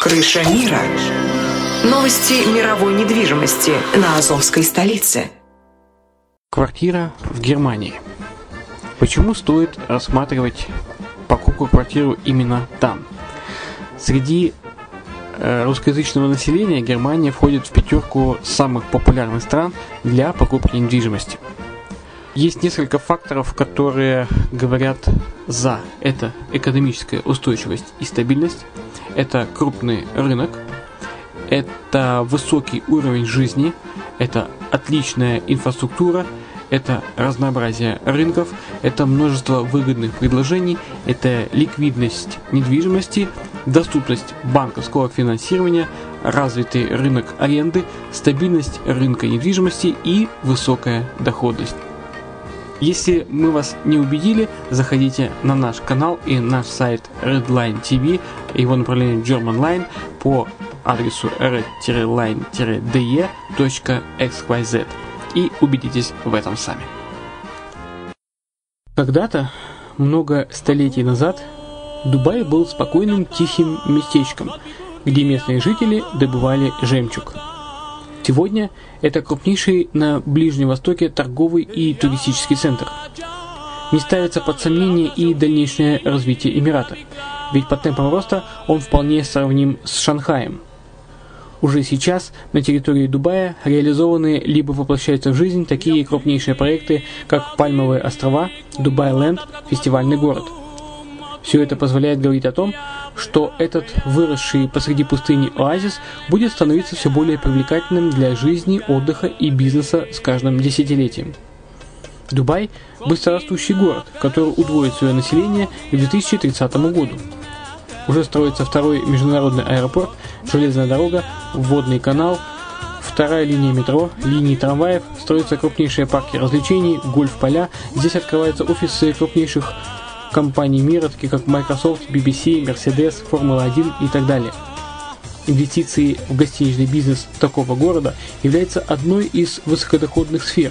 Крыша мира. Новости мировой недвижимости на Азовской столице. Квартира в Германии. Почему стоит рассматривать покупку квартиры именно там? Среди э, русскоязычного населения Германия входит в пятерку самых популярных стран для покупки недвижимости. Есть несколько факторов, которые говорят за. Это экономическая устойчивость и стабильность, это крупный рынок, это высокий уровень жизни, это отличная инфраструктура, это разнообразие рынков, это множество выгодных предложений, это ликвидность недвижимости, доступность банковского финансирования, развитый рынок аренды, стабильность рынка недвижимости и высокая доходность. Если мы вас не убедили, заходите на наш канал и наш сайт Redline TV, его направление German Line по адресу red-line-de.xyz и убедитесь в этом сами. Когда-то, много столетий назад, Дубай был спокойным тихим местечком, где местные жители добывали жемчуг – Сегодня это крупнейший на Ближнем Востоке торговый и туристический центр. Не ставится под сомнение и дальнейшее развитие Эмирата, ведь по темпам роста он вполне сравним с Шанхаем. Уже сейчас на территории Дубая реализованы либо воплощаются в жизнь такие крупнейшие проекты, как Пальмовые острова, Дубай-Ленд, фестивальный город. Все это позволяет говорить о том, что этот выросший посреди пустыни оазис будет становиться все более привлекательным для жизни, отдыха и бизнеса с каждым десятилетием. Дубай – быстрорастущий город, который удвоит свое население к 2030 году. Уже строится второй международный аэропорт, железная дорога, водный канал, вторая линия метро, линии трамваев, строятся крупнейшие парки развлечений, гольф-поля, здесь открываются офисы крупнейших компаний мира, таких как Microsoft, BBC, Mercedes, Формула-1 и так далее. Инвестиции в гостиничный бизнес такого города является одной из высокодоходных сфер.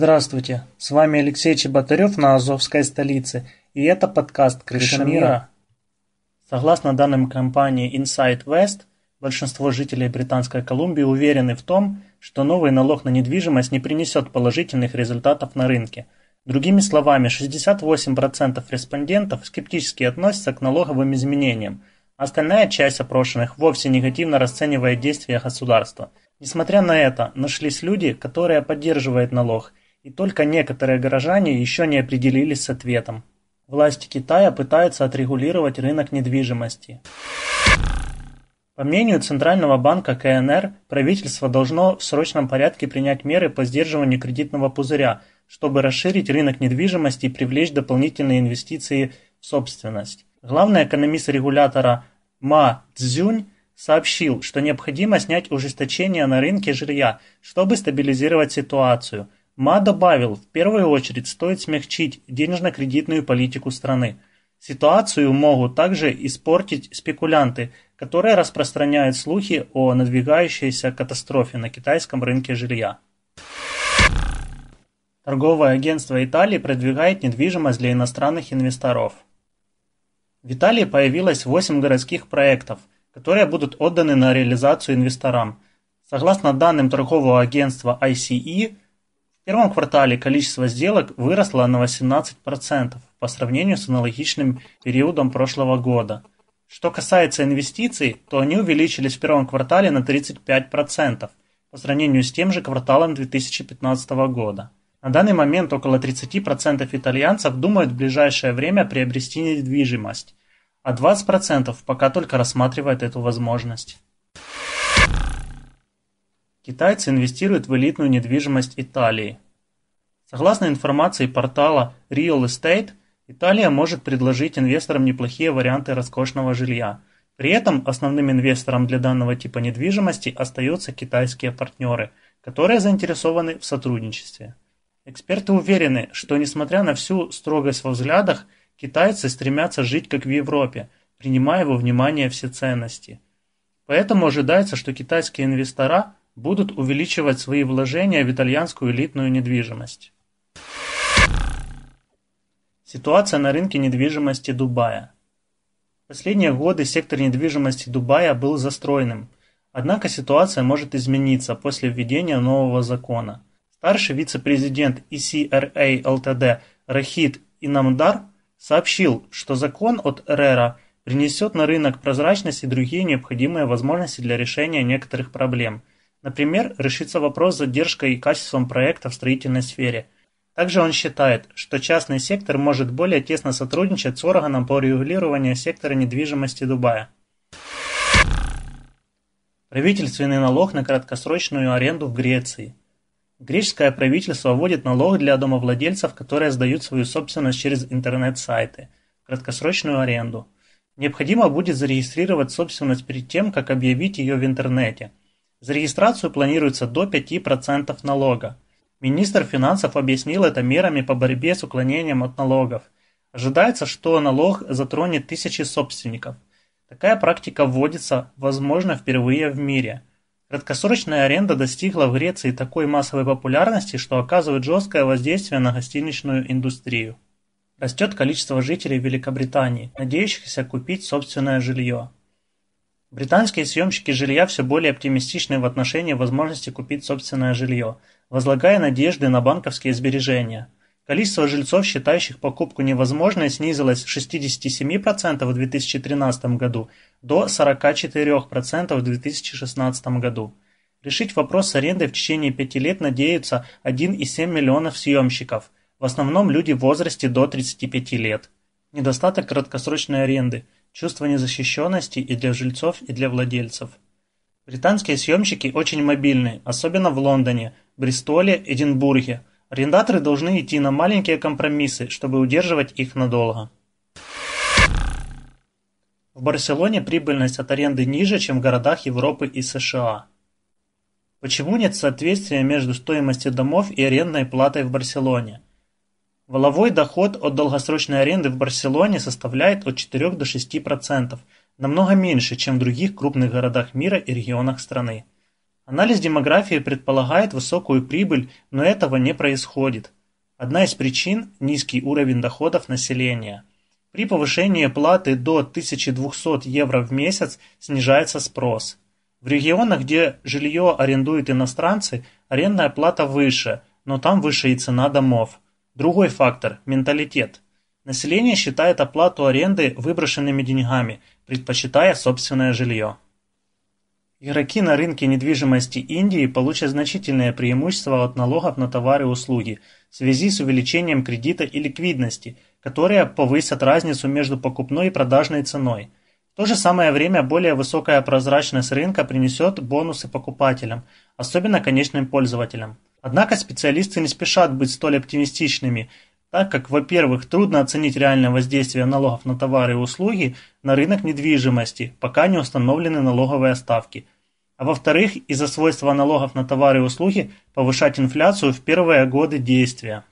Здравствуйте, с вами Алексей Чеботарев на Азовской столице, И это подкаст «Крыша мира». Согласно данным компании Insight West, большинство жителей Британской Колумбии уверены в том, что новый налог на недвижимость не принесет положительных результатов на рынке. Другими словами, 68% респондентов скептически относятся к налоговым изменениям, а остальная часть опрошенных вовсе негативно расценивает действия государства. Несмотря на это, нашлись люди, которые поддерживают налог, и только некоторые горожане еще не определились с ответом. Власти Китая пытаются отрегулировать рынок недвижимости. По мнению Центрального банка КНР, правительство должно в срочном порядке принять меры по сдерживанию кредитного пузыря, чтобы расширить рынок недвижимости и привлечь дополнительные инвестиции в собственность. Главный экономист регулятора Ма Цзюнь сообщил, что необходимо снять ужесточение на рынке жилья, чтобы стабилизировать ситуацию. Ма добавил, в первую очередь стоит смягчить денежно-кредитную политику страны. Ситуацию могут также испортить спекулянты, которые распространяют слухи о надвигающейся катастрофе на китайском рынке жилья. Торговое агентство Италии продвигает недвижимость для иностранных инвесторов. В Италии появилось 8 городских проектов, которые будут отданы на реализацию инвесторам. Согласно данным торгового агентства ICE, в первом квартале количество сделок выросло на 18% по сравнению с аналогичным периодом прошлого года. Что касается инвестиций, то они увеличились в первом квартале на 35% по сравнению с тем же кварталом 2015 года. На данный момент около 30% итальянцев думают в ближайшее время приобрести недвижимость, а 20% пока только рассматривают эту возможность. Китайцы инвестируют в элитную недвижимость Италии. Согласно информации портала Real Estate, Италия может предложить инвесторам неплохие варианты роскошного жилья. При этом основным инвестором для данного типа недвижимости остаются китайские партнеры, которые заинтересованы в сотрудничестве. Эксперты уверены, что несмотря на всю строгость во взглядах, китайцы стремятся жить как в Европе, принимая во внимание все ценности. Поэтому ожидается, что китайские инвестора будут увеличивать свои вложения в итальянскую элитную недвижимость. Ситуация на рынке недвижимости Дубая. Последние годы сектор недвижимости Дубая был застроенным, однако ситуация может измениться после введения нового закона. Старший вице-президент ECRA Ltd Рахид Инамдар сообщил, что закон от РЭРа принесет на рынок прозрачность и другие необходимые возможности для решения некоторых проблем. Например, решится вопрос с задержкой и качеством проекта в строительной сфере – также он считает, что частный сектор может более тесно сотрудничать с органом по регулированию сектора недвижимости Дубая. Правительственный налог на краткосрочную аренду в Греции. Греческое правительство вводит налог для домовладельцев, которые сдают свою собственность через интернет-сайты, краткосрочную аренду. Необходимо будет зарегистрировать собственность перед тем, как объявить ее в интернете. За регистрацию планируется до 5% налога. Министр финансов объяснил это мерами по борьбе с уклонением от налогов. Ожидается, что налог затронет тысячи собственников. Такая практика вводится, возможно, впервые в мире. Краткосрочная аренда достигла в Греции такой массовой популярности, что оказывает жесткое воздействие на гостиничную индустрию. Растет количество жителей Великобритании, надеющихся купить собственное жилье. Британские съемщики жилья все более оптимистичны в отношении возможности купить собственное жилье – возлагая надежды на банковские сбережения. Количество жильцов, считающих покупку невозможной, снизилось с 67% в 2013 году до 44% в 2016 году. Решить вопрос с арендой в течение пяти лет надеются 1,7 миллионов съемщиков, в основном люди в возрасте до 35 лет. Недостаток краткосрочной аренды, чувство незащищенности и для жильцов, и для владельцев. Британские съемщики очень мобильны, особенно в Лондоне, Бристоле, Эдинбурге. Арендаторы должны идти на маленькие компромиссы, чтобы удерживать их надолго. В Барселоне прибыльность от аренды ниже, чем в городах Европы и США. Почему нет соответствия между стоимостью домов и арендной платой в Барселоне? Воловой доход от долгосрочной аренды в Барселоне составляет от 4 до 6%, намного меньше, чем в других крупных городах мира и регионах страны. Анализ демографии предполагает высокую прибыль, но этого не происходит. Одна из причин – низкий уровень доходов населения. При повышении платы до 1200 евро в месяц снижается спрос. В регионах, где жилье арендуют иностранцы, арендная плата выше, но там выше и цена домов. Другой фактор – менталитет. Население считает оплату аренды выброшенными деньгами, предпочитая собственное жилье. Игроки на рынке недвижимости Индии получат значительное преимущество от налогов на товары и услуги в связи с увеличением кредита и ликвидности, которые повысят разницу между покупной и продажной ценой. В то же самое время более высокая прозрачность рынка принесет бонусы покупателям, особенно конечным пользователям. Однако специалисты не спешат быть столь оптимистичными, так как, во-первых, трудно оценить реальное воздействие налогов на товары и услуги на рынок недвижимости, пока не установлены налоговые ставки, а во-вторых, из-за свойства налогов на товары и услуги повышать инфляцию в первые годы действия.